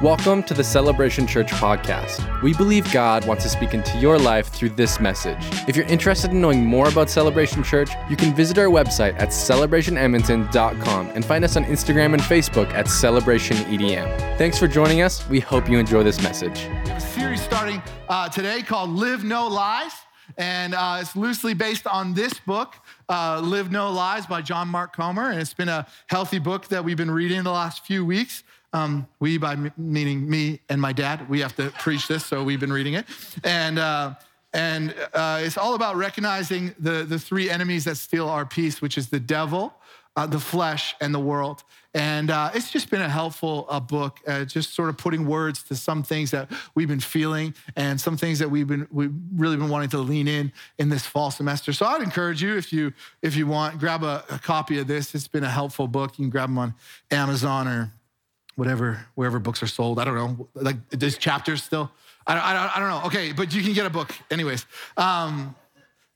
Welcome to the Celebration Church podcast. We believe God wants to speak into your life through this message. If you're interested in knowing more about Celebration Church, you can visit our website at celebrationedmonton.com and find us on Instagram and Facebook at celebrationedm. Thanks for joining us. We hope you enjoy this message. We have a series starting uh, today called Live No Lies, and uh, it's loosely based on this book. Uh, Live No Lies by John Mark Comer, and it's been a healthy book that we've been reading the last few weeks. Um, we, by meaning me and my dad, we have to preach this, so we've been reading it. And, uh, and uh, it's all about recognizing the, the three enemies that steal our peace, which is the devil, uh, the flesh, and the world. And uh, it's just been a helpful uh, book, uh, just sort of putting words to some things that we've been feeling and some things that we've been we've really been wanting to lean in in this fall semester. So I'd encourage you if you if you want, grab a, a copy of this. It's been a helpful book. You can grab them on Amazon or whatever, wherever books are sold. I don't know. Like, there's chapters still. I don't, I I don't know. Okay, but you can get a book anyways. Um,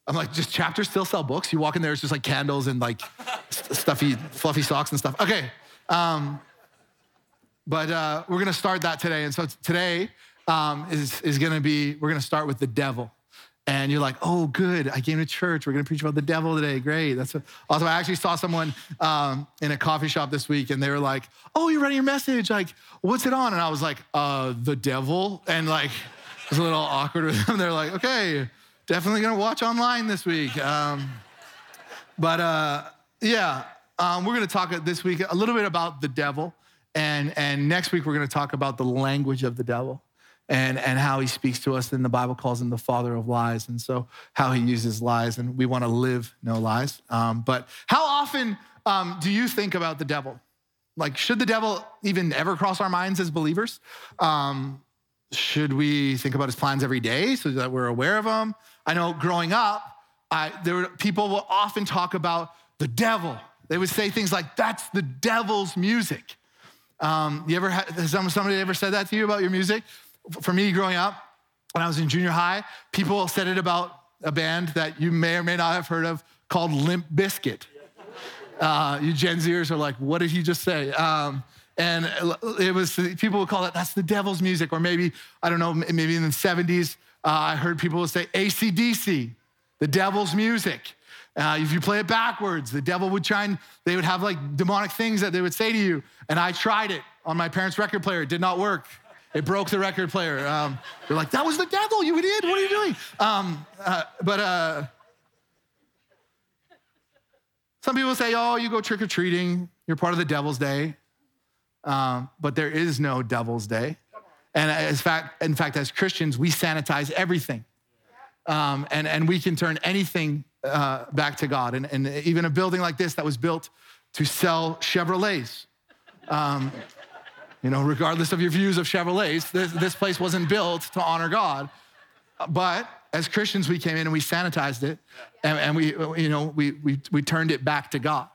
I'm like, just chapters still sell books? You walk in there, it's just like candles and like stuffy, fluffy socks and stuff. Okay. Um, but uh, we're going to start that today. And so today um, is, is going to be, we're going to start with the devil and you're like, oh, good, I came to church. We're gonna preach about the devil today. Great. That's awesome. I actually saw someone um, in a coffee shop this week, and they were like, oh, you're writing your message. Like, what's it on? And I was like, uh, the devil. And like, it was a little awkward with them. They're like, okay, definitely gonna watch online this week. Um, but uh, yeah, um, we're gonna talk this week a little bit about the devil. And, and next week, we're gonna talk about the language of the devil and, and how he speaks to us. And the Bible calls him the father of lies. And so, how he uses lies, and we want to live no lies. Um, but how often um, do you think about the devil? Like, should the devil even ever cross our minds as believers? Um, should we think about his plans every day so that we're aware of them? I know growing up, I, there were, people will often talk about the devil. They would say things like, that's the devil's music. Um, you ever had, has somebody ever said that to you about your music? For me growing up, when I was in junior high, people said it about a band that you may or may not have heard of called Limp Bizkit. Uh, you Gen Zers are like, what did he just say? Um, and it was, people would call it, that's the devil's music. Or maybe, I don't know, maybe in the 70s, uh, I heard people would say ACDC, the devil's music. Uh, if you play it backwards, the devil would try and they would have like demonic things that they would say to you. And I tried it on my parents' record player, it did not work. It broke the record player. Um, they're like, that was the devil, you idiot. What are you doing? Um, uh, but uh, some people say, oh, you go trick or treating. You're part of the devil's day. Um, but there is no devil's day. And as fact, in fact, as Christians, we sanitize everything. Um, and, and we can turn anything uh, back to God. And, and even a building like this that was built to sell Chevrolets. Um, you know, regardless of your views of Chevrolets, this, this place wasn't built to honor God. But as Christians, we came in and we sanitized it and, and we, you know, we, we, we turned it back to God.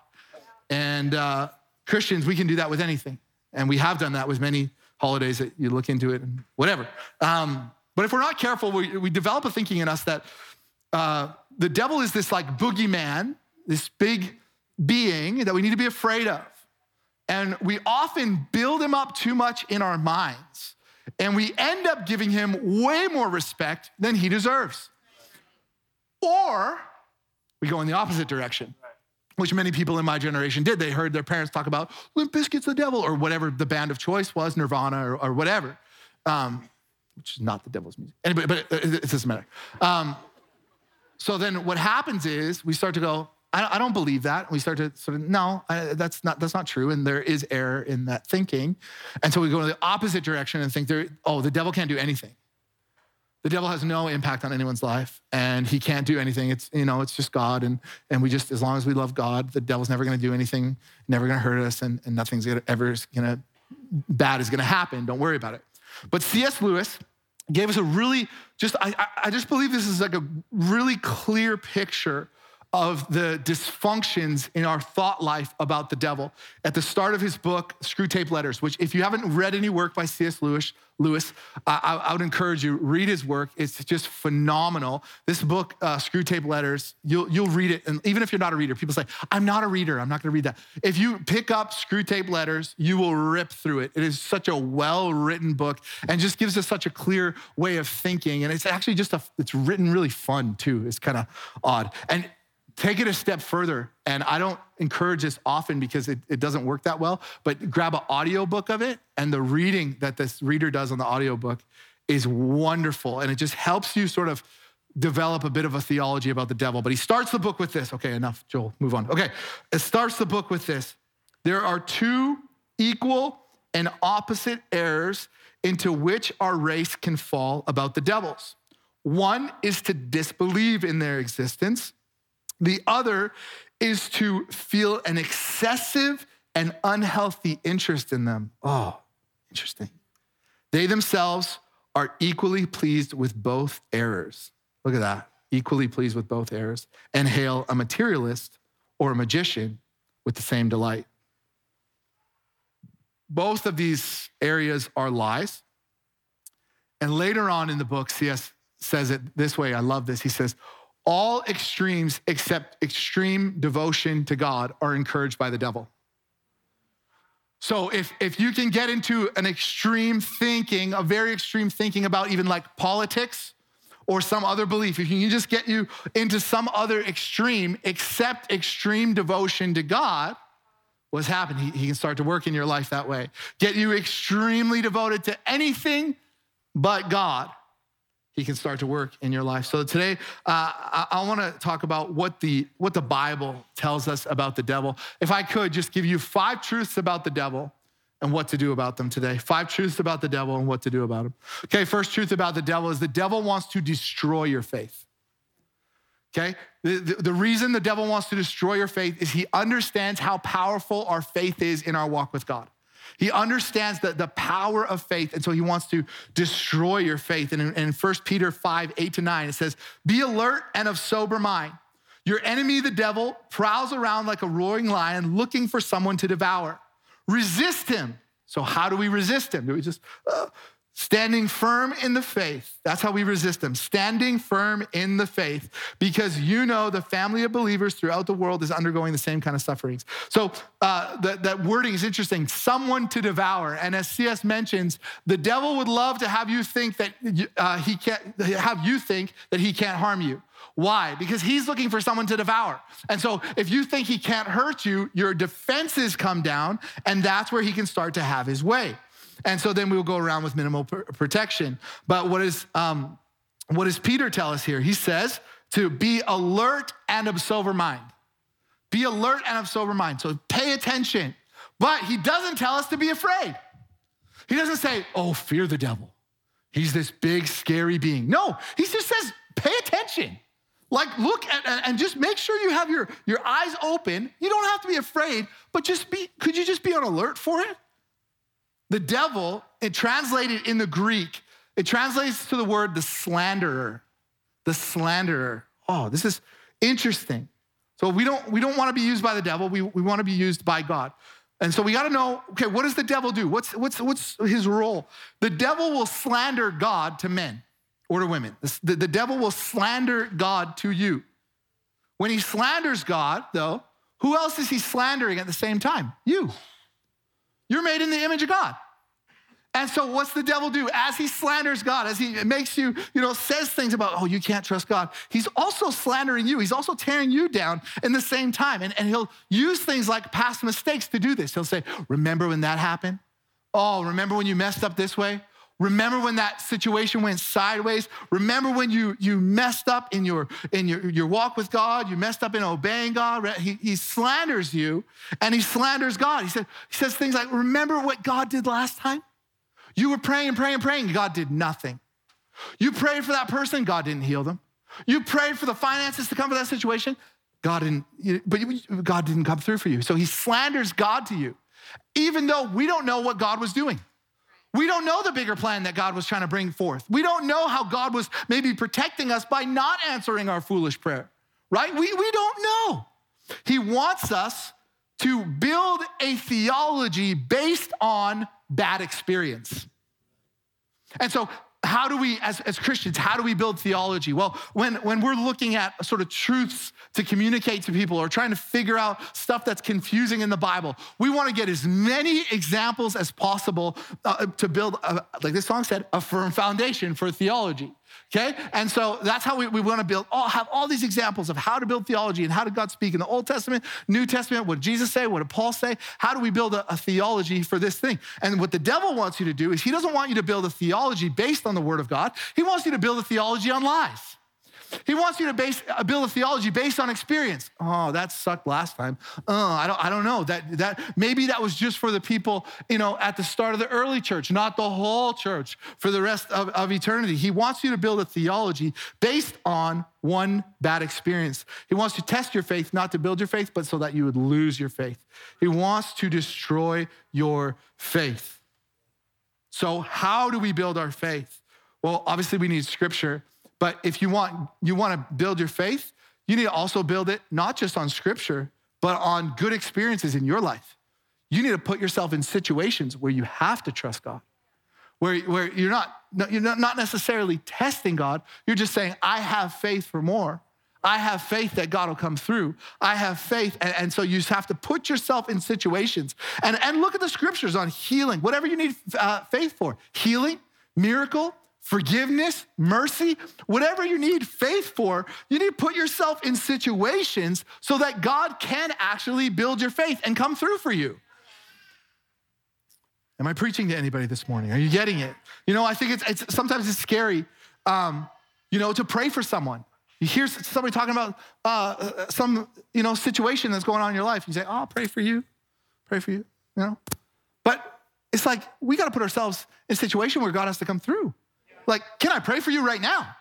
And uh, Christians, we can do that with anything. And we have done that with many holidays that you look into it and whatever. Um, but if we're not careful, we, we develop a thinking in us that uh, the devil is this like boogeyman, this big being that we need to be afraid of. And we often build him up too much in our minds. And we end up giving him way more respect than he deserves. Or we go in the opposite direction, which many people in my generation did. They heard their parents talk about Limp Bizkit's the devil or whatever the band of choice was, Nirvana or, or whatever, um, which is not the devil's music. Anyway, but it, it doesn't matter. Um, so then what happens is we start to go, I, don't believe that. We start to sort of, no, that's not that's not true, and there is error in that thinking, and so we go in the opposite direction and think there, oh, the devil can't do anything. The devil has no impact on anyone's life, and he can't do anything. It's you know, it's just God, and and we just as long as we love God, the devil's never going to do anything, never going to hurt us, and, and nothing's gonna, ever going to bad is going to happen. Don't worry about it. But C.S. Lewis gave us a really just I I just believe this is like a really clear picture of the dysfunctions in our thought life about the devil. At the start of his book, Screwtape Letters, which if you haven't read any work by C.S. Lewis, Lewis, I, I, would encourage you read his work. It's just phenomenal. This book, uh, Screwtape Letters, you'll you'll read it, and even if you're not a reader, people say, "I'm not a reader. I'm not going to read that." If you pick up Screwtape Letters, you will rip through it. It is such a well written book, and just gives us such a clear way of thinking. And it's actually just a it's written really fun too. It's kind of odd and take it a step further and i don't encourage this often because it, it doesn't work that well but grab an audiobook of it and the reading that this reader does on the audiobook is wonderful and it just helps you sort of develop a bit of a theology about the devil. But he starts the book with this. Okay enough joel. Move on. Okay it starts the book with this. There are two equal and opposite errors into which our race can fall about the devils. One is to disbelieve in their existence the other is to feel an excessive and unhealthy interest in them. Oh, interesting. They themselves are equally pleased with both errors. Look at that. Equally pleased with both errors, and hail a materialist or a magician with the same delight. Both of these areas are lies. And later on in the book, C.S. says it this way. I love this. He says, all extremes except extreme devotion to God are encouraged by the devil. So if, if you can get into an extreme thinking, a very extreme thinking about even like politics or some other belief, if you can just get you into some other extreme except extreme devotion to God, what's happened? He, he can start to work in your life that way. Get you extremely devoted to anything but God he can start to work in your life. So today, uh, I, I want to talk about what the what the Bible tells us about the devil. If I could just give you five truths about the devil and what to do about them today. Five truths about the devil and what to do about them. Okay, first truth about the devil is the devil wants to destroy your faith. Okay, the, the, the reason the devil wants to destroy your faith is he understands how powerful our faith is in our walk with God. He understands the, the power of faith, and so he wants to destroy your faith. And in, in 1 Peter 5, 8 to 9, it says, Be alert and of sober mind. Your enemy, the devil, prowls around like a roaring lion looking for someone to devour. Resist him. So, how do we resist him? Do we just, uh, Standing firm in the faith. That's how we resist them. Standing firm in the faith because you know the family of believers throughout the world is undergoing the same kind of sufferings. So uh, that, that wording is interesting. Someone to devour. And as CS mentions, the devil would love to have you think that uh, he can't, have you think that he can't harm you. Why? Because he's looking for someone to devour. And so if you think he can't hurt you, your defenses come down, and that's where he can start to have his way. And so then we'll go around with minimal pr- protection. But what, is, um, what does Peter tell us here? He says to be alert and of sober mind. Be alert and of sober mind. So pay attention. But he doesn't tell us to be afraid. He doesn't say, oh, fear the devil. He's this big, scary being. No, he just says, pay attention. Like, look at and just make sure you have your, your eyes open. You don't have to be afraid, but just be, could you just be on alert for it? The devil, it translated in the Greek, it translates to the word the slanderer. The slanderer. Oh, this is interesting. So we don't we don't want to be used by the devil. We, we want to be used by God. And so we got to know, okay, what does the devil do? What's, what's, what's his role? The devil will slander God to men or to women. The, the devil will slander God to you. When he slanders God, though, who else is he slandering at the same time? You. You're made in the image of God. And so what's the devil do? As he slanders God, as he makes you, you know, says things about, oh, you can't trust God, he's also slandering you. He's also tearing you down in the same time. And, and he'll use things like past mistakes to do this. He'll say, remember when that happened? Oh, remember when you messed up this way? Remember when that situation went sideways? Remember when you, you messed up in, your, in your, your walk with God? You messed up in obeying God? He, he slanders you and he slanders God. He, said, he says things like, Remember what God did last time? You were praying and praying and praying, God did nothing. You prayed for that person, God didn't heal them. You prayed for the finances to come for that situation, God didn't, but God didn't come through for you. So he slanders God to you, even though we don't know what God was doing. We don't know the bigger plan that God was trying to bring forth. We don't know how God was maybe protecting us by not answering our foolish prayer, right? We, we don't know. He wants us to build a theology based on bad experience. And so how do we, as, as Christians, how do we build theology? Well, when, when we're looking at sort of truths to communicate to people or trying to figure out stuff that's confusing in the Bible, we want to get as many examples as possible uh, to build, a, like this song said, a firm foundation for theology. Okay? And so that's how we, we want to build, all, have all these examples of how to build theology and how did God speak in the Old Testament, New Testament, what did Jesus say, what did Paul say? How do we build a, a theology for this thing? And what the devil wants you to do is he doesn't want you to build a theology based on the word of God. He wants you to build a theology on lies. He wants you to base, uh, build a theology based on experience. Oh, that sucked last time. Oh, I don't, I don't know. That, that, maybe that was just for the people, you know, at the start of the early church, not the whole church for the rest of, of eternity. He wants you to build a theology based on one bad experience. He wants to test your faith, not to build your faith, but so that you would lose your faith. He wants to destroy your faith. So, how do we build our faith? Well, obviously, we need scripture. But if you want, you want to build your faith, you need to also build it not just on scripture, but on good experiences in your life. You need to put yourself in situations where you have to trust God, where, where you're, not, you're not necessarily testing God. You're just saying, I have faith for more. I have faith that God will come through. I have faith. And, and, so you just have to put yourself in situations and, and look at the scriptures on healing, whatever you need uh, faith for healing, miracle, forgiveness, mercy, whatever you need faith for, you need to put yourself in situations so that God can actually build your faith and come through for you. Am I preaching to anybody this morning? Are you getting it? You know, I think it's, it's sometimes it's scary, um, you know, to pray for someone. You hear somebody talking about uh, some, you know, situation that's going on in your life. You say, "Oh, I'll pray for you, pray for you," you know. But it's like we got to put ourselves in a situation where God has to come through. Like, can I pray for you right now?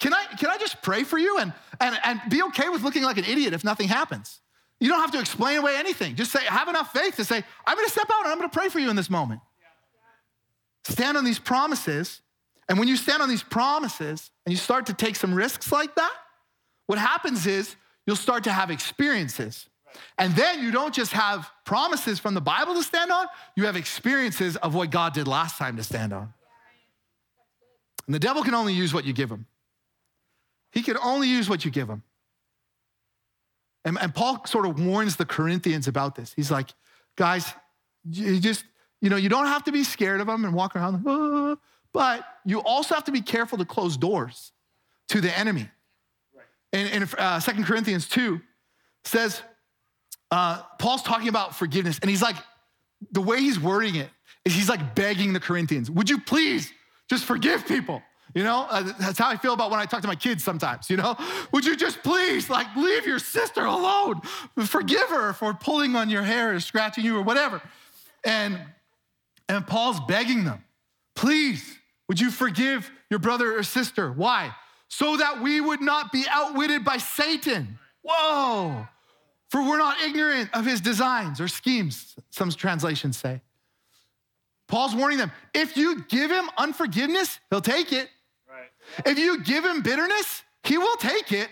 Can I, can I just pray for you and, and, and be okay with looking like an idiot if nothing happens? You don't have to explain away anything. Just say, have enough faith to say, I'm gonna step out and I'm gonna pray for you in this moment. Stand on these promises. And when you stand on these promises and you start to take some risks like that, what happens is you'll start to have experiences. And then you don't just have promises from the Bible to stand on, you have experiences of what God did last time to stand on. And the devil can only use what you give him. He can only use what you give him. And, and Paul sort of warns the Corinthians about this. He's like, guys, you just, you know, you don't have to be scared of them and walk around like, oh, but you also have to be careful to close doors to the enemy. Right. And in uh, 2 Corinthians 2 says, uh, Paul's talking about forgiveness, and he's like, the way he's wording it is he's like begging the Corinthians, would you please just forgive people. You know, uh, that's how I feel about when I talk to my kids sometimes, you know? Would you just please, like, leave your sister alone? Forgive her for pulling on your hair or scratching you or whatever. And, and Paul's begging them, please, would you forgive your brother or sister? Why? So that we would not be outwitted by Satan. Whoa. For we're not ignorant of his designs or schemes, some translations say. Paul's warning them if you give him unforgiveness, he'll take it. Right. If you give him bitterness, he will take it.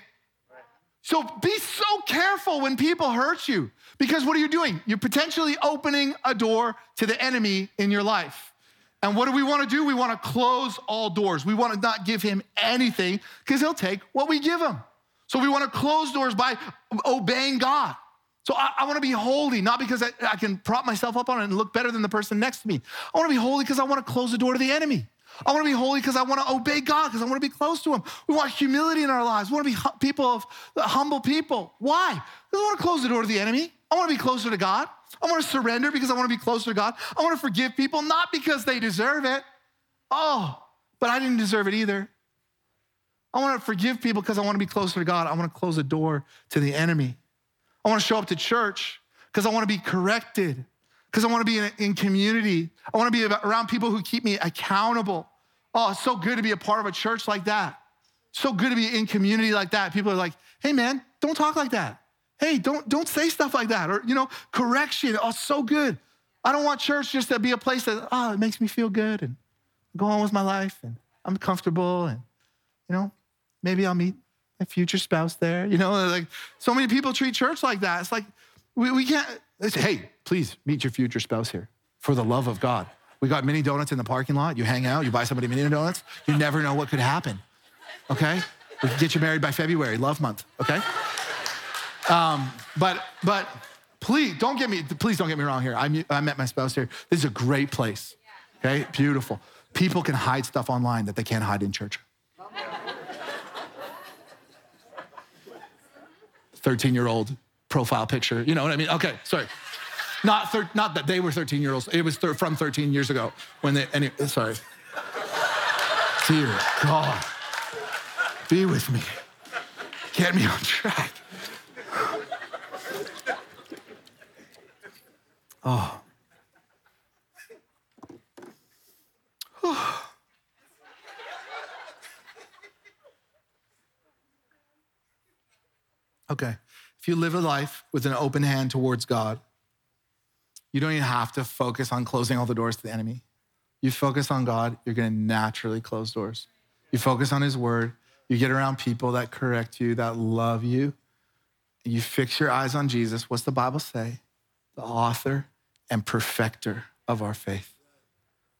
Right. So be so careful when people hurt you because what are you doing? You're potentially opening a door to the enemy in your life. And what do we want to do? We want to close all doors. We want to not give him anything because he'll take what we give him. So we want to close doors by obeying God. So I, I want to be holy, not because I, I can prop myself up on it and look better than the person next to me. I want to be holy because I want to close the door to the enemy. I want to be holy because I want to obey God, because I want to be close to Him. We want humility in our lives. We want to be people of humble people. Why? Because I want to close the door to the enemy. I want to be closer to God. I want to surrender because I want to be closer to God. I want to forgive people, not because they deserve it. Oh, but I didn't deserve it either. I want to forgive people because I want to be closer to God. I want to close the door to the enemy. I want to show up to church because I want to be corrected, because I want to be in, in, community. I want to be around people who keep me accountable. Oh, it's so good to be a part of a church like that. So good to be in community like that. People are like, hey man, don't talk like that. Hey, don't, don't say stuff like that. Or, you know, correction. Oh, so good. I don't want church just to be a place that, oh, it makes me feel good and go on with my life and I'm comfortable and, you know, maybe I'll meet future spouse there. You know, like so many people treat church like that. It's like, we, we can't, say, hey, please meet your future spouse here for the love of God. We got mini donuts in the parking lot. You hang out, you buy somebody mini donuts. You never know what could happen. Okay? We can get you married by February, love month. Okay? Um, but but please don't get me please don't get me wrong here. I'm, I met my spouse here. This is a great place. Okay, beautiful. People can hide stuff online that they can't hide in church. 13 year old profile picture. You know what I mean? Okay, sorry. Not, thir- not that they were 13 year olds. It was thir- from 13 years ago when they, any, sorry. Dear God, be with me. Get me on track. Oh. Okay. If you live a life with an open hand towards God, you don't even have to focus on closing all the doors to the enemy. You focus on God, you're going to naturally close doors. You focus on His word, you get around people that correct you, that love you. You fix your eyes on Jesus. What's the Bible say? The author and perfecter of our faith.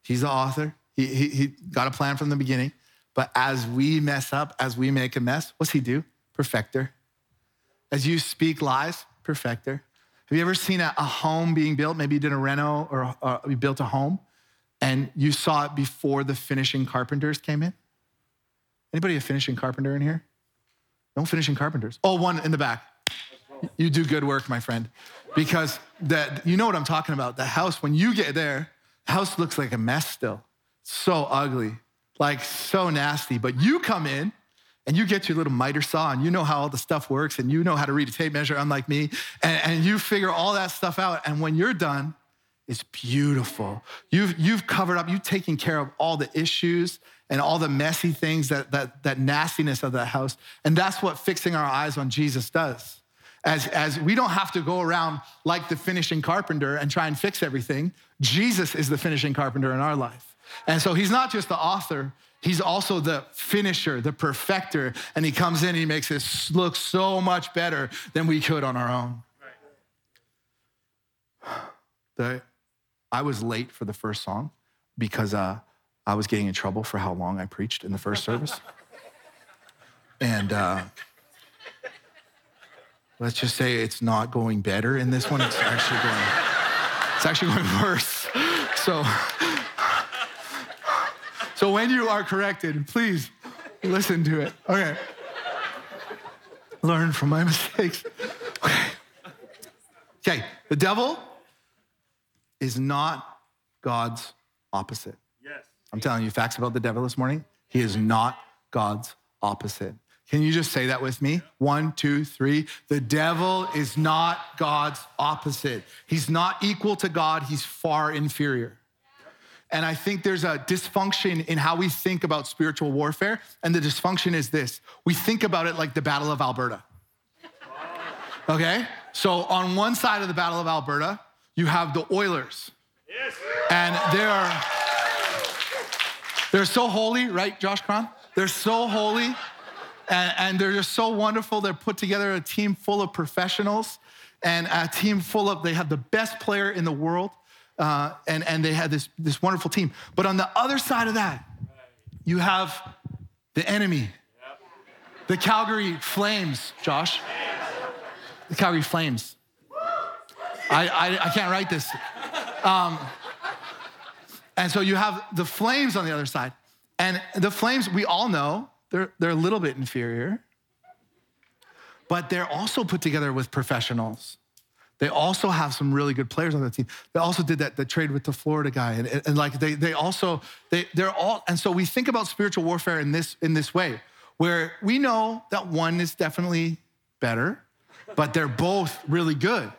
He's the author. He, he, he got a plan from the beginning. But as we mess up, as we make a mess, what's he do? Perfecter. As you speak lies, perfecter. Have you ever seen a, a home being built? Maybe you did a reno or uh, you built a home and you saw it before the finishing carpenters came in? Anybody a finishing carpenter in here? No finishing carpenters. Oh, one in the back. You do good work, my friend, because that you know what I'm talking about. The house, when you get there, the house looks like a mess still. So ugly, like so nasty. But you come in and you get your little miter saw and you know how all the stuff works and you know how to read a tape measure, unlike me, and, and you figure all that stuff out. And when you're done, it's beautiful. You've, you've covered up, you've taken care of all the issues and all the messy things, that, that, that nastiness of that house. And that's what fixing our eyes on Jesus does. As, as we don't have to go around like the finishing carpenter and try and fix everything. Jesus is the finishing carpenter in our life. And so he's not just the author, he's also the finisher, the perfecter. And he comes in and he makes it look so much better than we could on our own. The, I was late for the first song because uh, I was getting in trouble for how long I preached in the first service. And uh, let's just say it's not going better in this one. It's actually going, it's actually going worse. So, so when you are corrected, please listen to it. Okay. Learn from my mistakes. Okay. Okay. The devil is not God's opposite. Yes. I'm telling you facts about the devil this morning. He is not God's opposite. Can you just say that with me? One, two, three. The devil is not God's opposite. He's not equal to God, he's far inferior. And I think there's a dysfunction in how we think about spiritual warfare. And the dysfunction is this we think about it like the Battle of Alberta. Okay? So on one side of the Battle of Alberta, you have the Oilers. Yes. And they are they're so holy, right, Josh Cron? They're so holy. And, and they're just so wonderful. They're put together a team full of professionals and a team full of, they have the best player in the world. Uh, and, and they had this, this wonderful team. But on the other side of that, you have the enemy, the Calgary Flames, Josh. The Calgary Flames. I, I, I can't write this. Um, and so you have the Flames on the other side. And the Flames, we all know, they're, they're a little bit inferior, but they're also put together with professionals. They also have some really good players on the team. They also did that the trade with the Florida guy, and, and, and like they they also they they're all and so we think about spiritual warfare in this in this way, where we know that one is definitely better, but they're both really good.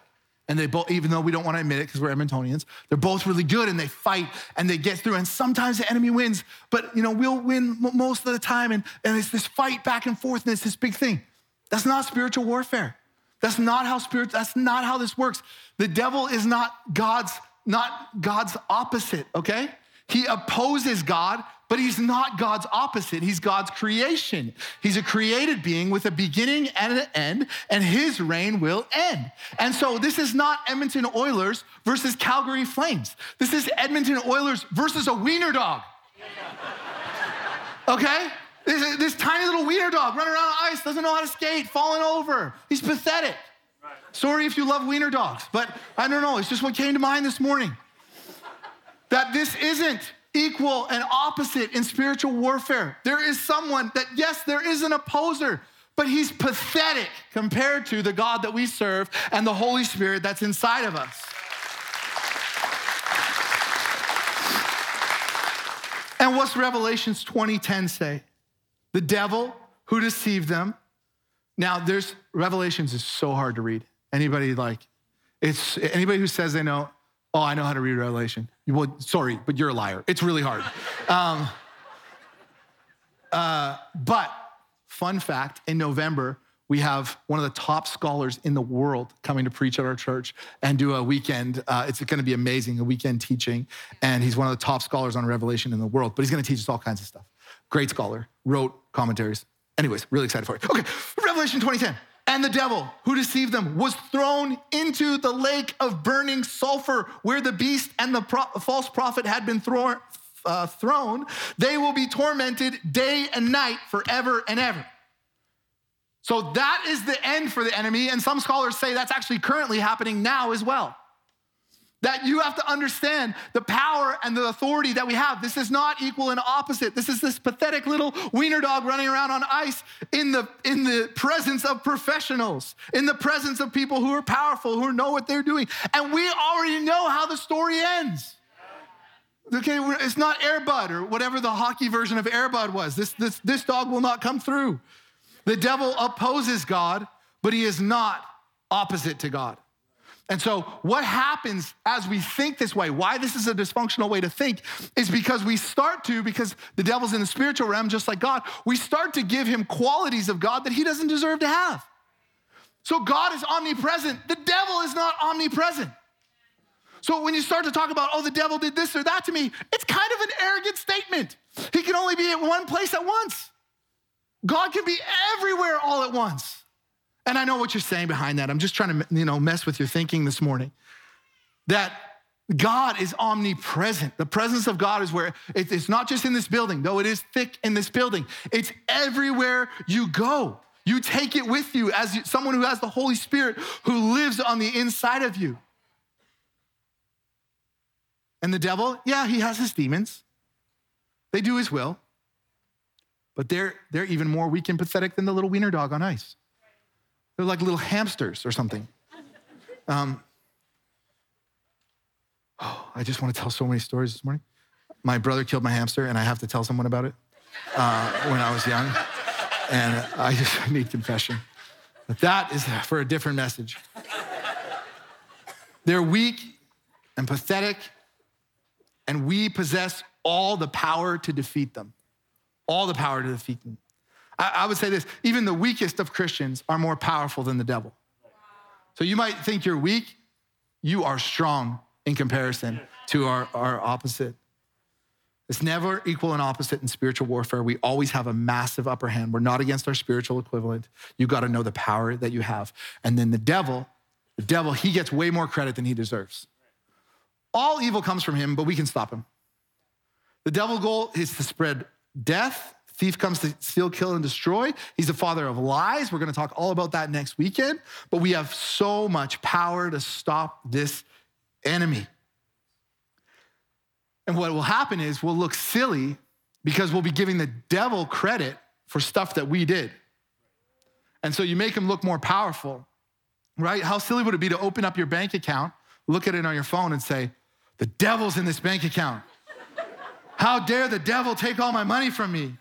And they both, even though we don't want to admit it because we're Edmontonians, they're both really good and they fight and they get through. And sometimes the enemy wins, but you know, we'll win most of the time. And, and it's this fight back and forth and it's this big thing. That's not spiritual warfare. That's not how spirit, that's not how this works. The devil is not God's, not God's opposite, okay? He opposes God, but he's not God's opposite. He's God's creation. He's a created being with a beginning and an end, and his reign will end. And so this is not Edmonton Oilers versus Calgary Flames. This is Edmonton Oilers versus a wiener dog. Okay? This, uh, this tiny little wiener dog running around on ice, doesn't know how to skate, falling over. He's pathetic. Sorry if you love wiener dogs, but I don't know. It's just what came to mind this morning. That this isn't equal and opposite in spiritual warfare. There is someone that, yes, there is an opposer, but he's pathetic compared to the God that we serve and the Holy Spirit that's inside of us. And what's Revelations 20:10 say? The devil who deceived them. Now, there's Revelations is so hard to read. Anybody like it's anybody who says they know, oh, I know how to read Revelation. Well, sorry, but you're a liar. It's really hard. Um, uh, but fun fact: in November, we have one of the top scholars in the world coming to preach at our church and do a weekend. Uh, it's going to be amazing, a weekend teaching. And he's one of the top scholars on Revelation in the world, but he's going to teach us all kinds of stuff. Great scholar, wrote commentaries. Anyways, really excited for it. Okay, Revelation 2010. And the devil who deceived them was thrown into the lake of burning sulfur where the beast and the pro- false prophet had been thrown, uh, thrown. They will be tormented day and night forever and ever. So that is the end for the enemy. And some scholars say that's actually currently happening now as well. That you have to understand the power and the authority that we have. This is not equal and opposite. This is this pathetic little wiener dog running around on ice in the, in the presence of professionals, in the presence of people who are powerful, who know what they're doing. And we already know how the story ends. Okay, it's not Airbud or whatever the hockey version of Airbud was. This, this, this dog will not come through. The devil opposes God, but he is not opposite to God. And so, what happens as we think this way, why this is a dysfunctional way to think, is because we start to, because the devil's in the spiritual realm just like God, we start to give him qualities of God that he doesn't deserve to have. So, God is omnipresent, the devil is not omnipresent. So, when you start to talk about, oh, the devil did this or that to me, it's kind of an arrogant statement. He can only be at one place at once. God can be everywhere all at once. And I know what you're saying behind that. I'm just trying to, you know, mess with your thinking this morning. That God is omnipresent. The presence of God is where it's not just in this building, though it is thick in this building. It's everywhere you go. You take it with you as someone who has the Holy Spirit who lives on the inside of you. And the devil, yeah, he has his demons. They do his will. But they're, they're even more weak and pathetic than the little wiener dog on ice. They're like little hamsters or something. Um, oh, I just want to tell so many stories this morning. My brother killed my hamster, and I have to tell someone about it uh, when I was young. And I just need confession. But that is for a different message. They're weak and pathetic, and we possess all the power to defeat them. All the power to defeat them. I, I would say this even the weakest of Christians are more powerful than the devil. So you might think you're weak, you are strong in comparison to our, our opposite. It's never equal and opposite in spiritual warfare. We always have a massive upper hand. We're not against our spiritual equivalent. You got to know the power that you have. And then the devil, the devil, he gets way more credit than he deserves. All evil comes from him, but we can stop him. The devil goal is to spread death Thief comes to steal, kill, and destroy. He's the father of lies. We're going to talk all about that next weekend. But we have so much power to stop this enemy. And what will happen is we'll look silly because we'll be giving the devil credit for stuff that we did. And so you make him look more powerful, right? How silly would it be to open up your bank account, look at it on your phone, and say, The devil's in this bank account. How dare the devil take all my money from me?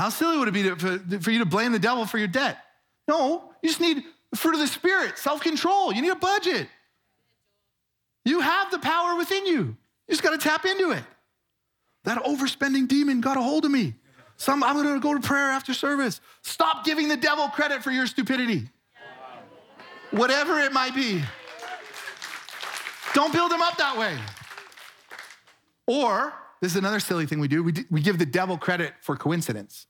How silly would it be to, for, for you to blame the devil for your debt? No, you just need the fruit of the Spirit, self control. You need a budget. You have the power within you. You just got to tap into it. That overspending demon got a hold of me. I'm going to go to prayer after service. Stop giving the devil credit for your stupidity, whatever it might be. Don't build him up that way. Or this is another silly thing we do. We, we give the devil credit for coincidence.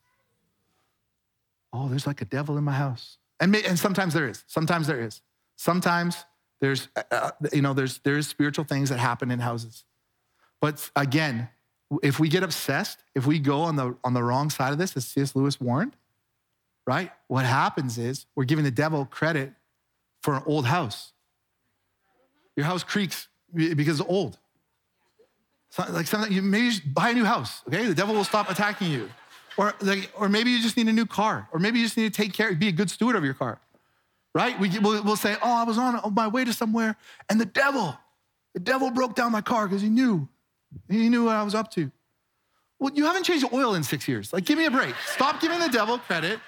Oh, there's like a devil in my house. And, and sometimes there is. Sometimes there is. Sometimes there's, uh, uh, you know, there's, there's spiritual things that happen in houses. But again, if we get obsessed, if we go on the, on the wrong side of this, as C.S. Lewis warned, right? What happens is we're giving the devil credit for an old house. Your house creaks because it's old. So, like something, you maybe buy a new house, okay? The devil will stop attacking you. Or, like, or maybe you just need a new car. Or maybe you just need to take care, be a good steward of your car, right? We, we'll, we'll say, oh, I was on my way to somewhere and the devil, the devil broke down my car because he knew, he knew what I was up to. Well, you haven't changed oil in six years. Like, give me a break. Stop giving the devil credit.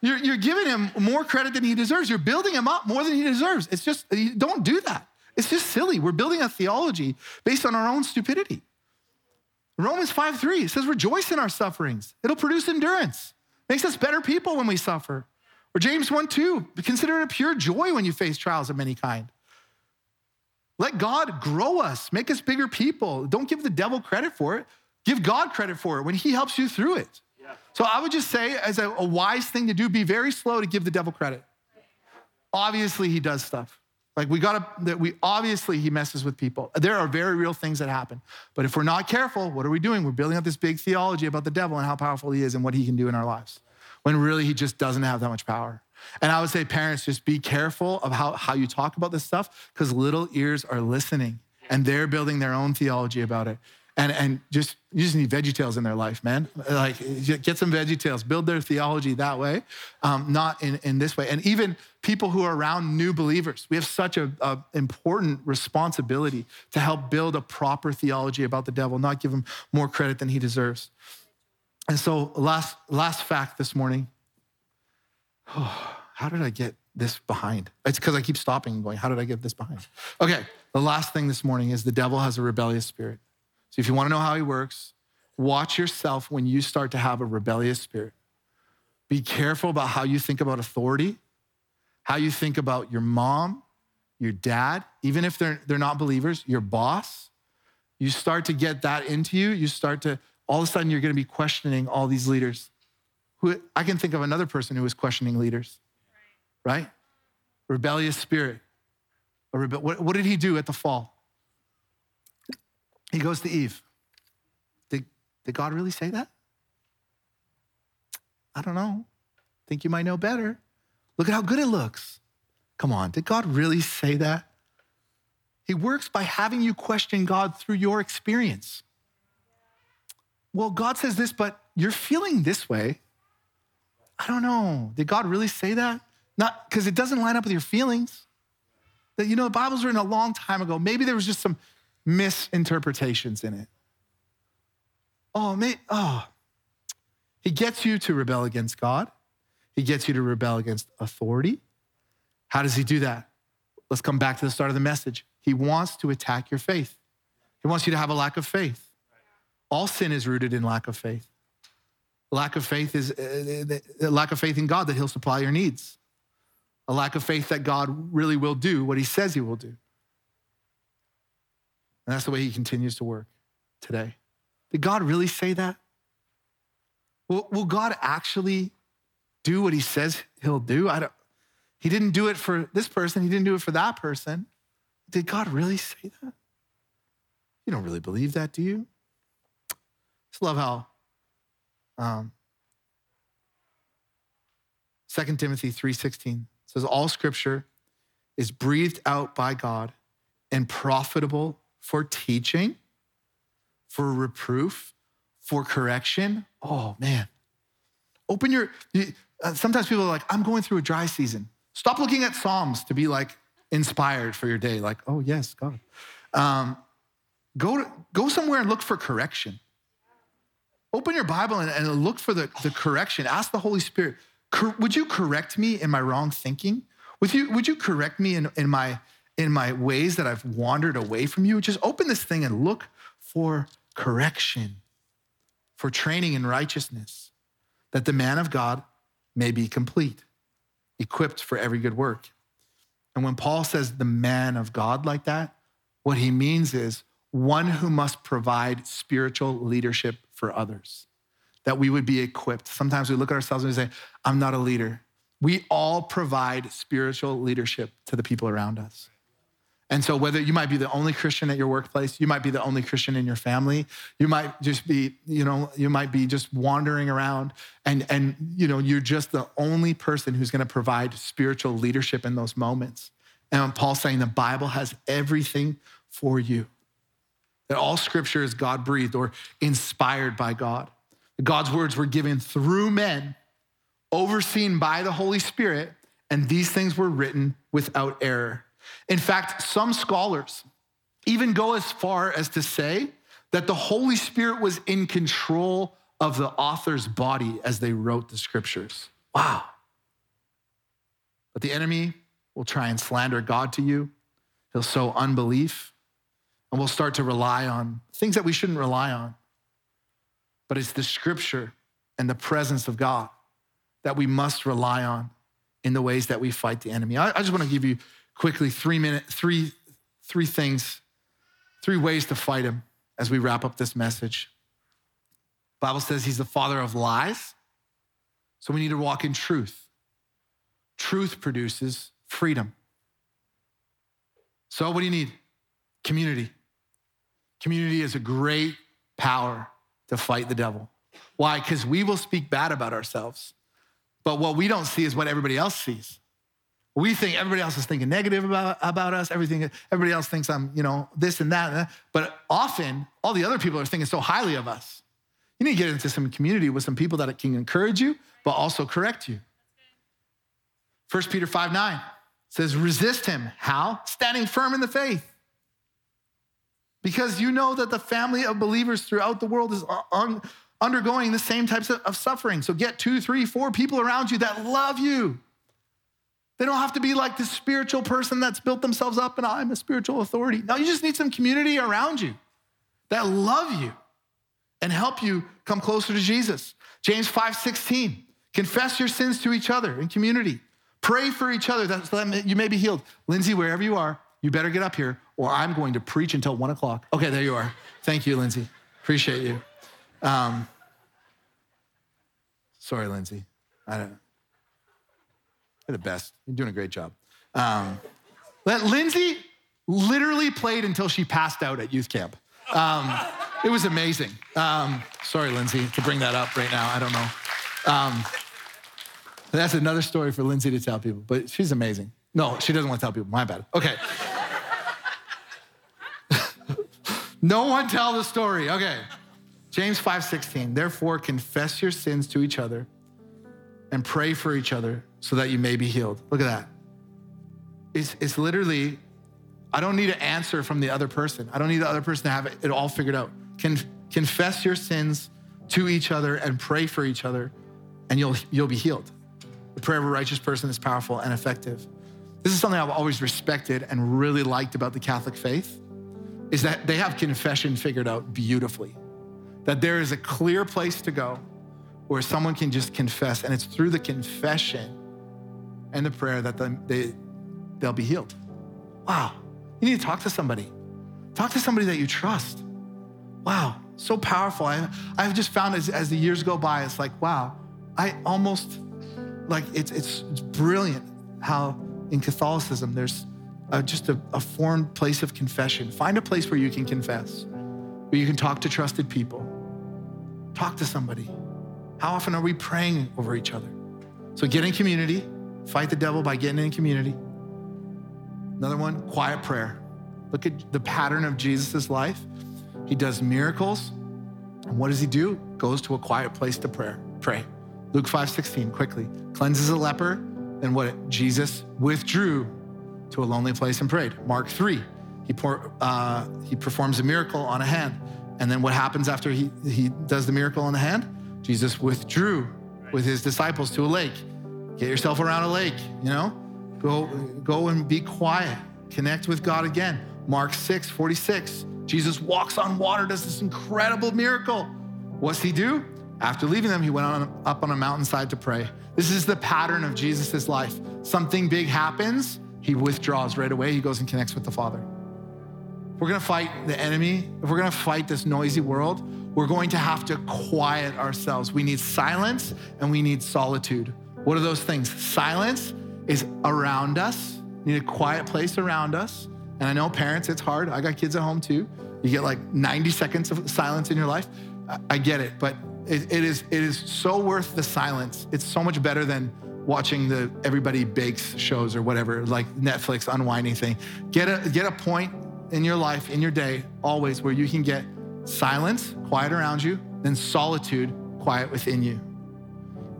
You're, you're giving him more credit than he deserves. You're building him up more than he deserves. It's just, don't do that. It's just silly. We're building a theology based on our own stupidity. Romans 5 3 says, Rejoice in our sufferings. It'll produce endurance, makes us better people when we suffer. Or James 1 2, consider it a pure joy when you face trials of any kind. Let God grow us, make us bigger people. Don't give the devil credit for it. Give God credit for it when he helps you through it. Yeah. So I would just say, as a, a wise thing to do, be very slow to give the devil credit. Obviously, he does stuff. Like we gotta, that we obviously he messes with people. There are very real things that happen. But if we're not careful, what are we doing? We're building up this big theology about the devil and how powerful he is and what he can do in our lives. When really he just doesn't have that much power. And I would say, parents, just be careful of how, how you talk about this stuff, because little ears are listening and they're building their own theology about it and, and just you just need veggie tales in their life, man. Like get some veggie tales, build their theology that way, um, not in, in this way. And even people who are around new believers, we have such a, a, important responsibility to help build a proper theology about the devil, not give him more credit than he deserves. And so last, last fact this morning, oh, how did I get this behind? It's because I keep stopping and going, how did I get this behind? Okay, the last thing this morning is the devil has a rebellious spirit. So if you want to know how he works, watch yourself when you start to have a rebellious spirit. Be careful about how you think about authority, how you think about your mom, your dad, even if they're, they're not believers, your boss. You start to get that into you. You start to, all of a sudden, you're going to be questioning all these leaders. Who I can think of another person who was questioning leaders, right? Rebellious spirit. Rebe- what, what did he do at the fall? He goes to Eve. Did, did God really say that? I don't know. Think you might know better. Look at how good it looks. Come on, did God really say that? He works by having you question God through your experience. Well, God says this, but you're feeling this way. I don't know. Did God really say that? Not because it doesn't line up with your feelings. That you know, the Bible's written a long time ago. Maybe there was just some misinterpretations in it. Oh, man, oh. He gets you to rebel against God. He gets you to rebel against authority. How does he do that? Let's come back to the start of the message. He wants to attack your faith. He wants you to have a lack of faith. All sin is rooted in lack of faith. Lack of faith is a uh, lack of faith in God that he'll supply your needs. A lack of faith that God really will do what he says he will do. And that's the way he continues to work today. Did God really say that? Will, will God actually do what he says he'll do? I don't, he didn't do it for this person, he didn't do it for that person. Did God really say that? You don't really believe that, do you? I just love how um, 2 Timothy 3:16 says all scripture is breathed out by God and profitable for teaching, for reproof, for correction. Oh, man. Open your, uh, sometimes people are like, I'm going through a dry season. Stop looking at Psalms to be like inspired for your day. Like, oh, yes, God. Um, go, to, go somewhere and look for correction. Open your Bible and, and look for the, the correction. Ask the Holy Spirit, would you correct me in my wrong thinking? Would you, would you correct me in, in my in my ways that I've wandered away from you, just open this thing and look for correction, for training in righteousness, that the man of God may be complete, equipped for every good work. And when Paul says the man of God like that, what he means is one who must provide spiritual leadership for others, that we would be equipped. Sometimes we look at ourselves and we say, I'm not a leader. We all provide spiritual leadership to the people around us. And so, whether you might be the only Christian at your workplace, you might be the only Christian in your family, you might just be, you know, you might be just wandering around and, and you know, you're just the only person who's going to provide spiritual leadership in those moments. And Paul's saying the Bible has everything for you. That all scripture is God breathed or inspired by God. God's words were given through men, overseen by the Holy Spirit, and these things were written without error. In fact, some scholars even go as far as to say that the Holy Spirit was in control of the author's body as they wrote the scriptures. Wow. But the enemy will try and slander God to you, he'll sow unbelief, and we'll start to rely on things that we shouldn't rely on. But it's the scripture and the presence of God that we must rely on in the ways that we fight the enemy. I, I just want to give you quickly three minute, three, three things, three ways to fight him as we wrap up this message. Bible says he's the father of lies. So we need to walk in truth. Truth produces freedom. So what do you need? Community. Community is a great power to fight the devil. Why? Because we will speak bad about ourselves. But what we don't see is what everybody else sees. We think everybody else is thinking negative about, about us. Everything, everybody else thinks I'm, you know, this and that. But often, all the other people are thinking so highly of us. You need to get into some community with some people that can encourage you, but also correct you. 1 Peter 5 9 says, resist him. How? Standing firm in the faith. Because you know that the family of believers throughout the world is uh, un- undergoing the same types of, of suffering. So get two, three, four people around you that love you they don't have to be like this spiritual person that's built themselves up and I'm a spiritual authority. No, you just need some community around you that love you and help you come closer to Jesus. James 5:16. Confess your sins to each other in community. Pray for each other that you may be healed. Lindsay, wherever you are, you better get up here or I'm going to preach until one o'clock. Okay, there you are. Thank you, Lindsay. Appreciate you. Um, sorry, Lindsay. I don't. You're the best. You're doing a great job. Um, Lindsay literally played until she passed out at youth camp. Um, it was amazing. Um, sorry, Lindsay, to bring that up right now. I don't know. Um, that's another story for Lindsay to tell people, but she's amazing. No, she doesn't want to tell people. My bad. Okay. no one tell the story. Okay. James 5:16. Therefore confess your sins to each other and pray for each other so that you may be healed. Look at that. It's, it's literally, I don't need an answer from the other person. I don't need the other person to have it, it all figured out. Can, confess your sins to each other and pray for each other, and you'll, you'll be healed. The prayer of a righteous person is powerful and effective. This is something I've always respected and really liked about the Catholic faith is that they have confession figured out beautifully. That there is a clear place to go where someone can just confess, and it's through the confession and the prayer that they, they'll be healed. Wow. You need to talk to somebody. Talk to somebody that you trust. Wow, so powerful. I, I've just found as, as the years go by, it's like, wow, I almost, like, it's, it's, it's brilliant how in Catholicism there's just a, a formed place of confession. Find a place where you can confess, where you can talk to trusted people. Talk to somebody. How often are we praying over each other? So get in community, Fight the devil by getting in community. Another one, quiet prayer. Look at the pattern of Jesus' life. He does miracles. And what does he do? Goes to a quiet place to prayer, pray. Luke 5 16, quickly. Cleanses a leper. Then what? Jesus withdrew to a lonely place and prayed. Mark 3, he, pour, uh, he performs a miracle on a hand. And then what happens after he, he does the miracle on the hand? Jesus withdrew with his disciples to a lake. Get yourself around a lake, you know? Go, go and be quiet. Connect with God again. Mark 6, 46. Jesus walks on water, does this incredible miracle. What's he do? After leaving them, he went on, up on a mountainside to pray. This is the pattern of Jesus' life. Something big happens, he withdraws right away. He goes and connects with the Father. If we're gonna fight the enemy, if we're gonna fight this noisy world, we're going to have to quiet ourselves. We need silence and we need solitude. What are those things? Silence is around us. We need a quiet place around us. And I know parents, it's hard. I got kids at home too. You get like 90 seconds of silence in your life. I get it, but it, it is it is so worth the silence. It's so much better than watching the everybody bakes shows or whatever, like Netflix unwinding thing. Get a get a point in your life, in your day, always where you can get silence, quiet around you, then solitude, quiet within you.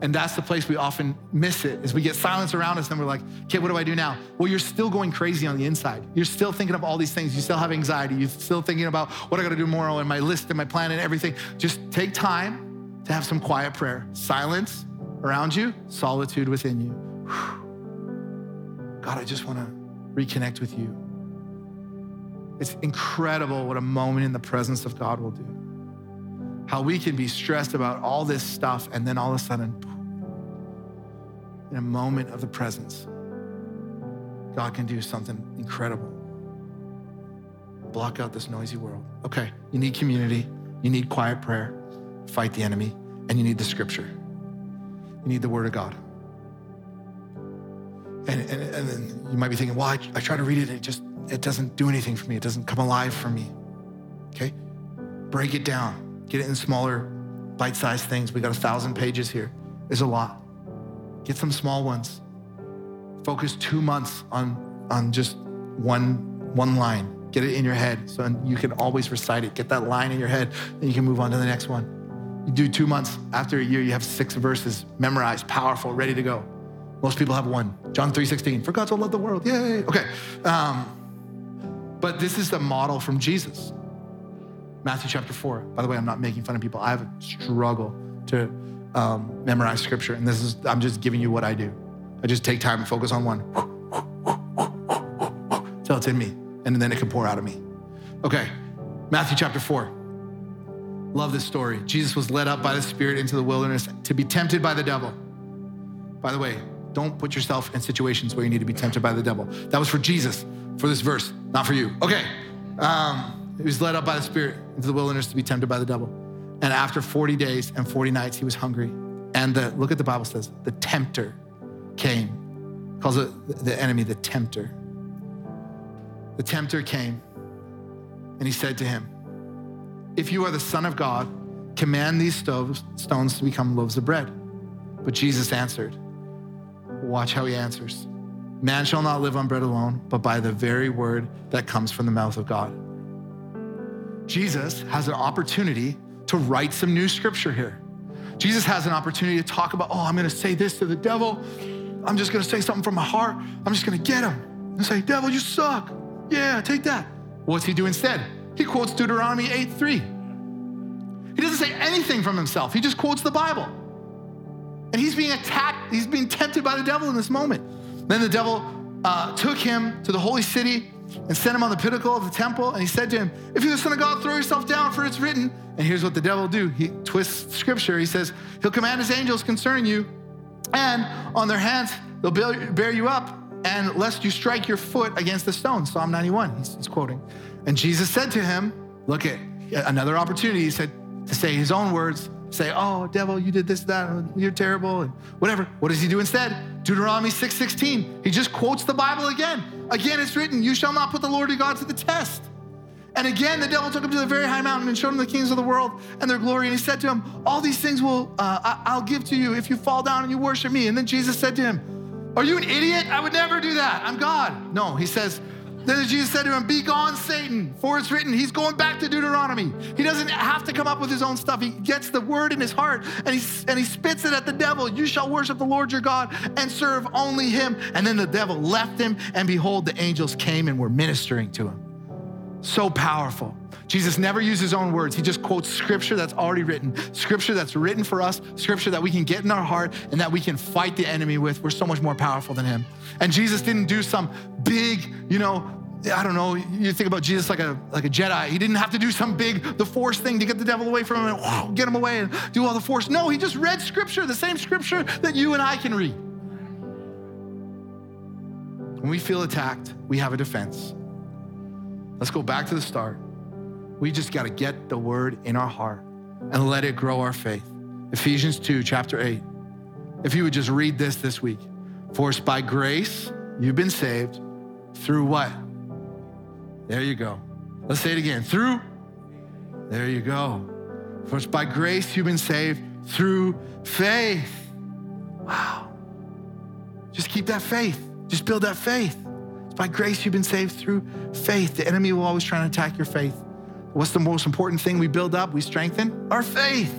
And that's the place we often miss it is we get silence around us and we're like, okay, what do I do now? Well, you're still going crazy on the inside. You're still thinking of all these things. You still have anxiety. You're still thinking about what I gotta do tomorrow and my list and my plan and everything. Just take time to have some quiet prayer. Silence around you, solitude within you. God, I just wanna reconnect with you. It's incredible what a moment in the presence of God will do. How we can be stressed about all this stuff and then all of a sudden, in a moment of the presence, God can do something incredible. Block out this noisy world. Okay, you need community, you need quiet prayer, fight the enemy, and you need the scripture. You need the word of God. And, and, and then you might be thinking, well, I, I try to read it and it just it doesn't do anything for me. It doesn't come alive for me. Okay? Break it down. Get it in smaller, bite-sized things. We got a thousand pages here. A lot. Get some small ones. Focus two months on, on just one, one line. Get it in your head so you can always recite it. Get that line in your head, and you can move on to the next one. You do two months. After a year, you have six verses memorized, powerful, ready to go. Most people have one. John 3.16, for God so loved the world. Yay. Okay. Um, but this is the model from Jesus. Matthew chapter 4. By the way, I'm not making fun of people. I have a struggle to um, memorize scripture. And this is, I'm just giving you what I do. I just take time and focus on one. Till it's in me. And then it can pour out of me. Okay, Matthew chapter 4. Love this story. Jesus was led up by the Spirit into the wilderness to be tempted by the devil. By the way, don't put yourself in situations where you need to be tempted by the devil. That was for Jesus for this verse, not for you. Okay. Um, he was led up by the Spirit into the wilderness to be tempted by the devil. And after 40 days and 40 nights, he was hungry. And the, look at the Bible says, the tempter came. Calls it the enemy the tempter. The tempter came and he said to him, If you are the Son of God, command these stoves, stones to become loaves of bread. But Jesus answered, Watch how he answers. Man shall not live on bread alone, but by the very word that comes from the mouth of God. Jesus has an opportunity to write some new scripture here. Jesus has an opportunity to talk about, oh, I'm gonna say this to the devil. I'm just gonna say something from my heart. I'm just gonna get him and say, devil, you suck. Yeah, take that. What's he do instead? He quotes Deuteronomy 8 3. He doesn't say anything from himself, he just quotes the Bible. And he's being attacked, he's being tempted by the devil in this moment. Then the devil uh, took him to the holy city and sent him on the pinnacle of the temple. And he said to him, If you're the Son of God, throw yourself down, for it's written. And here's what the devil will do he twists scripture. He says, He'll command his angels concerning you, and on their hands they'll bear you up, and lest you strike your foot against the stone. Psalm 91, he's, he's quoting. And Jesus said to him, Look at another opportunity. He said to say his own words, say, oh, devil, you did this, that, you're terrible, and whatever. What does he do instead? Deuteronomy 6.16. He just quotes the Bible again. Again, it's written, you shall not put the Lord your God to the test. And again, the devil took him to the very high mountain and showed him the kings of the world and their glory. And he said to him, all these things will, uh, I'll give to you if you fall down and you worship me. And then Jesus said to him, are you an idiot? I would never do that. I'm God. No, he says, then Jesus said to him, Be gone, Satan, for it's written. He's going back to Deuteronomy. He doesn't have to come up with his own stuff. He gets the word in his heart and he, and he spits it at the devil. You shall worship the Lord your God and serve only him. And then the devil left him, and behold, the angels came and were ministering to him. So powerful. Jesus never used his own words. He just quotes scripture that's already written, scripture that's written for us, scripture that we can get in our heart and that we can fight the enemy with. We're so much more powerful than him. And Jesus didn't do some big, you know, I don't know, you think about Jesus like a like a Jedi. He didn't have to do some big the force thing to get the devil away from him and wow, get him away and do all the force. No, he just read scripture, the same scripture that you and I can read. When we feel attacked, we have a defense. Let's go back to the start. We just got to get the word in our heart and let it grow our faith. Ephesians 2, chapter 8. If you would just read this this week. For it's by grace you've been saved through what? There you go. Let's say it again. Through, there you go. For it's by grace you've been saved through faith. Wow. Just keep that faith. Just build that faith. It's by grace you've been saved through faith. The enemy will always try to attack your faith. What's the most important thing we build up? We strengthen our faith.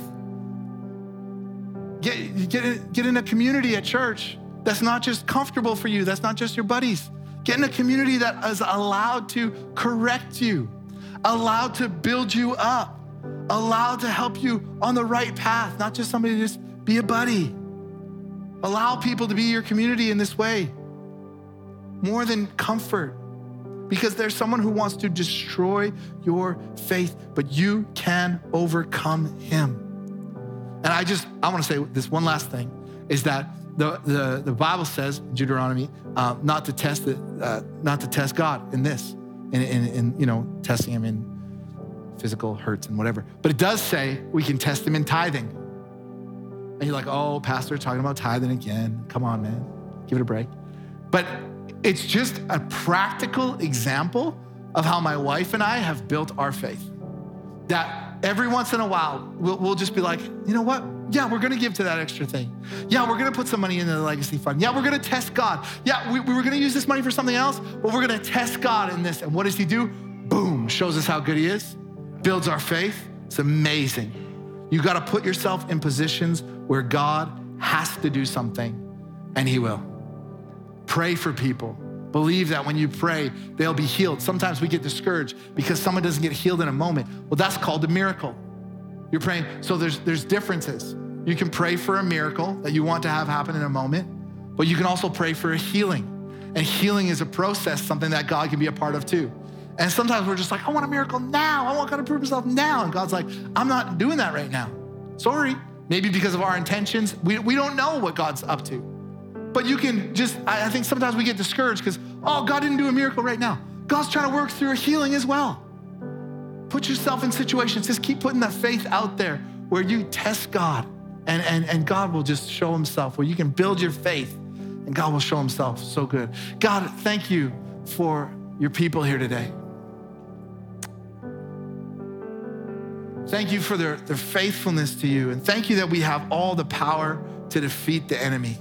Get, get, in, get in a community at church that's not just comfortable for you, that's not just your buddies. Get in a community that is allowed to correct you, allowed to build you up, allowed to help you on the right path, not just somebody to just be a buddy. Allow people to be your community in this way. More than comfort, because there's someone who wants to destroy your faith, but you can overcome him. And I just, I want to say this one last thing is that the, the, the Bible says, Deuteronomy, uh, not to test it, uh, not to test God in this, in, in, in, you know, testing him in physical hurts and whatever. But it does say we can test him in tithing. And you're like, oh, pastor, talking about tithing again. Come on, man, give it a break. But it's just a practical example of how my wife and I have built our faith. That every once in a while, we'll, we'll just be like, you know what? Yeah, we're gonna give to that extra thing. Yeah, we're gonna put some money into the legacy fund. Yeah, we're gonna test God. Yeah, we, we were gonna use this money for something else, but we're gonna test God in this. And what does He do? Boom, shows us how good He is, builds our faith. It's amazing. You gotta put yourself in positions where God has to do something, and He will. Pray for people. Believe that when you pray, they'll be healed. Sometimes we get discouraged because someone doesn't get healed in a moment. Well, that's called a miracle. You're praying. So there's there's differences. You can pray for a miracle that you want to have happen in a moment, but you can also pray for a healing. And healing is a process, something that God can be a part of too. And sometimes we're just like, I want a miracle now. I want God to prove himself now. And God's like, I'm not doing that right now. Sorry. Maybe because of our intentions, we, we don't know what God's up to. But you can just, I think sometimes we get discouraged because, oh, God didn't do a miracle right now. God's trying to work through a healing as well. Put yourself in situations, just keep putting that faith out there where you test God and, and, and God will just show himself, where you can build your faith and God will show himself so good. God, thank you for your people here today. Thank you for their, their faithfulness to you. And thank you that we have all the power to defeat the enemy.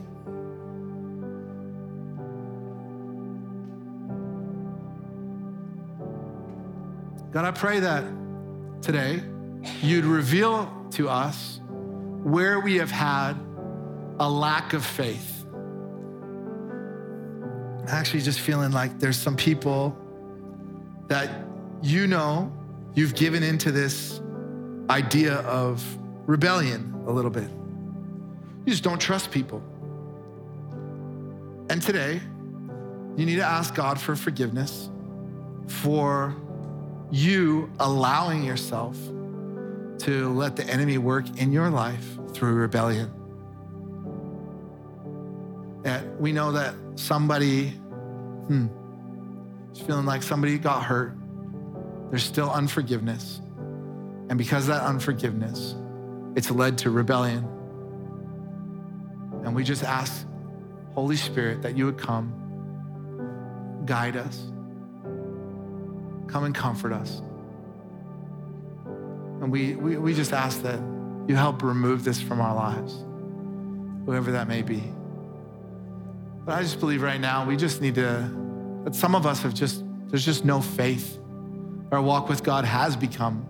God, I pray that today you'd reveal to us where we have had a lack of faith. Actually, just feeling like there's some people that you know you've given into this idea of rebellion a little bit. You just don't trust people. And today, you need to ask God for forgiveness for you allowing yourself to let the enemy work in your life through rebellion. And we know that somebody, hmm, is feeling like somebody got hurt. There's still unforgiveness. And because that unforgiveness, it's led to rebellion. And we just ask, Holy Spirit, that you would come, guide us, come and comfort us. And we, we, we just ask that you help remove this from our lives, whoever that may be. But I just believe right now we just need to, that some of us have just, there's just no faith. Our walk with God has become,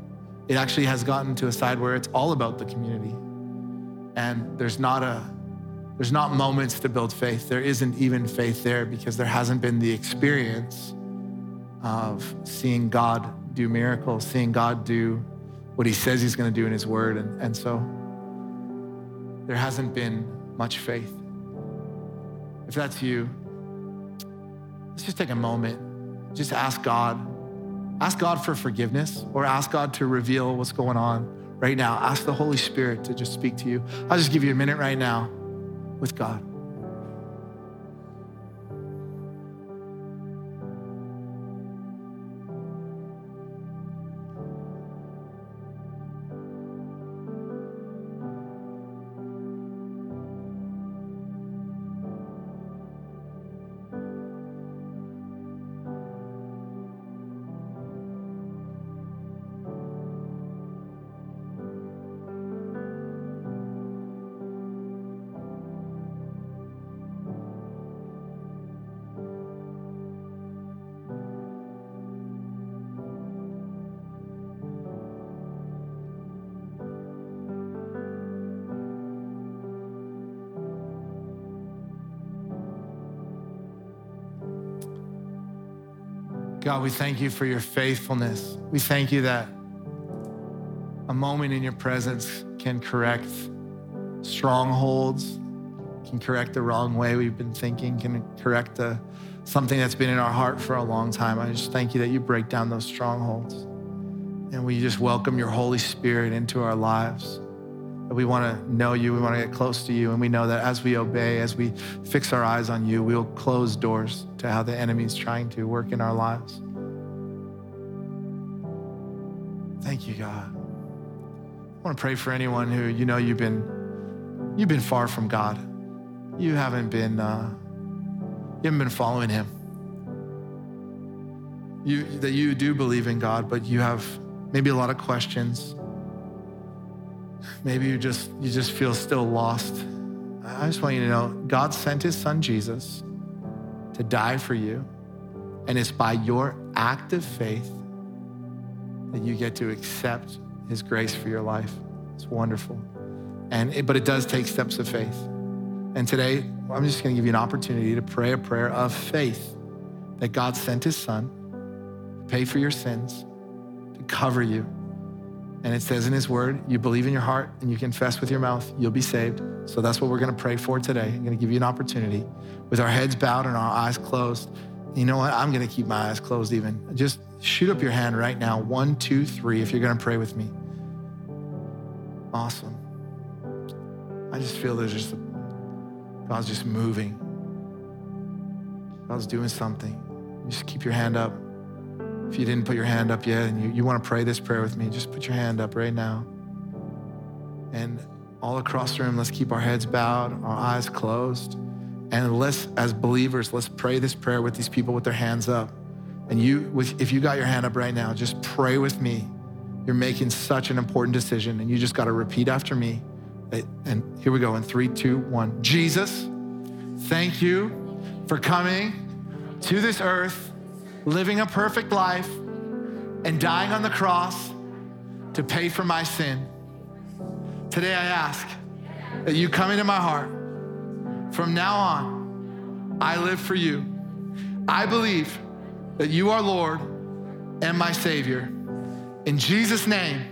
it actually has gotten to a side where it's all about the community. And there's not a, there's not moments to build faith. There isn't even faith there because there hasn't been the experience of seeing God do miracles, seeing God do what he says he's going to do in his word. And, and so there hasn't been much faith. If that's you, let's just take a moment. Just ask God. Ask God for forgiveness or ask God to reveal what's going on right now. Ask the Holy Spirit to just speak to you. I'll just give you a minute right now with God. God, we thank you for your faithfulness. We thank you that a moment in your presence can correct strongholds, can correct the wrong way we've been thinking, can correct the, something that's been in our heart for a long time. I just thank you that you break down those strongholds. And we just welcome your Holy Spirit into our lives. We want to know you, we want to get close to you, and we know that as we obey, as we fix our eyes on you, we'll close doors to how the enemy's trying to work in our lives. Thank you, God. I want to pray for anyone who you know you've been you've been far from God. You haven't been uh, you haven't been following Him. You that you do believe in God, but you have maybe a lot of questions. Maybe you just you just feel still lost. I just want you to know God sent His Son Jesus to die for you, and it's by your act of faith that you get to accept his grace for your life. It's wonderful. And it, but it does take steps of faith. And today, I'm just going to give you an opportunity to pray a prayer of faith that God sent his son to pay for your sins, to cover you. And it says in his word, you believe in your heart and you confess with your mouth, you'll be saved. So that's what we're going to pray for today. I'm going to give you an opportunity with our heads bowed and our eyes closed. You know what? I'm going to keep my eyes closed even. Just shoot up your hand right now. One, two, three, if you're going to pray with me. Awesome. I just feel there's just, God's just moving. God's doing something. Just keep your hand up. If you didn't put your hand up yet and you, you want to pray this prayer with me, just put your hand up right now. And all across the room, let's keep our heads bowed, our eyes closed. And let's, as believers, let's pray this prayer with these people with their hands up. And you, if you got your hand up right now, just pray with me. You're making such an important decision, and you just got to repeat after me. And here we go in three, two, one. Jesus, thank you for coming to this earth, living a perfect life, and dying on the cross to pay for my sin. Today I ask that you come into my heart. From now on, I live for you. I believe that you are Lord and my Savior. In Jesus' name,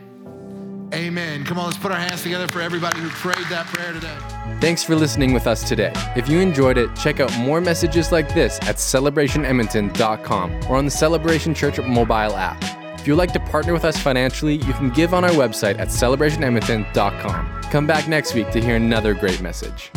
amen. Come on, let's put our hands together for everybody who prayed that prayer today. Thanks for listening with us today. If you enjoyed it, check out more messages like this at celebrationedmonton.com or on the Celebration Church mobile app. If you'd like to partner with us financially, you can give on our website at celebrationedmonton.com. Come back next week to hear another great message.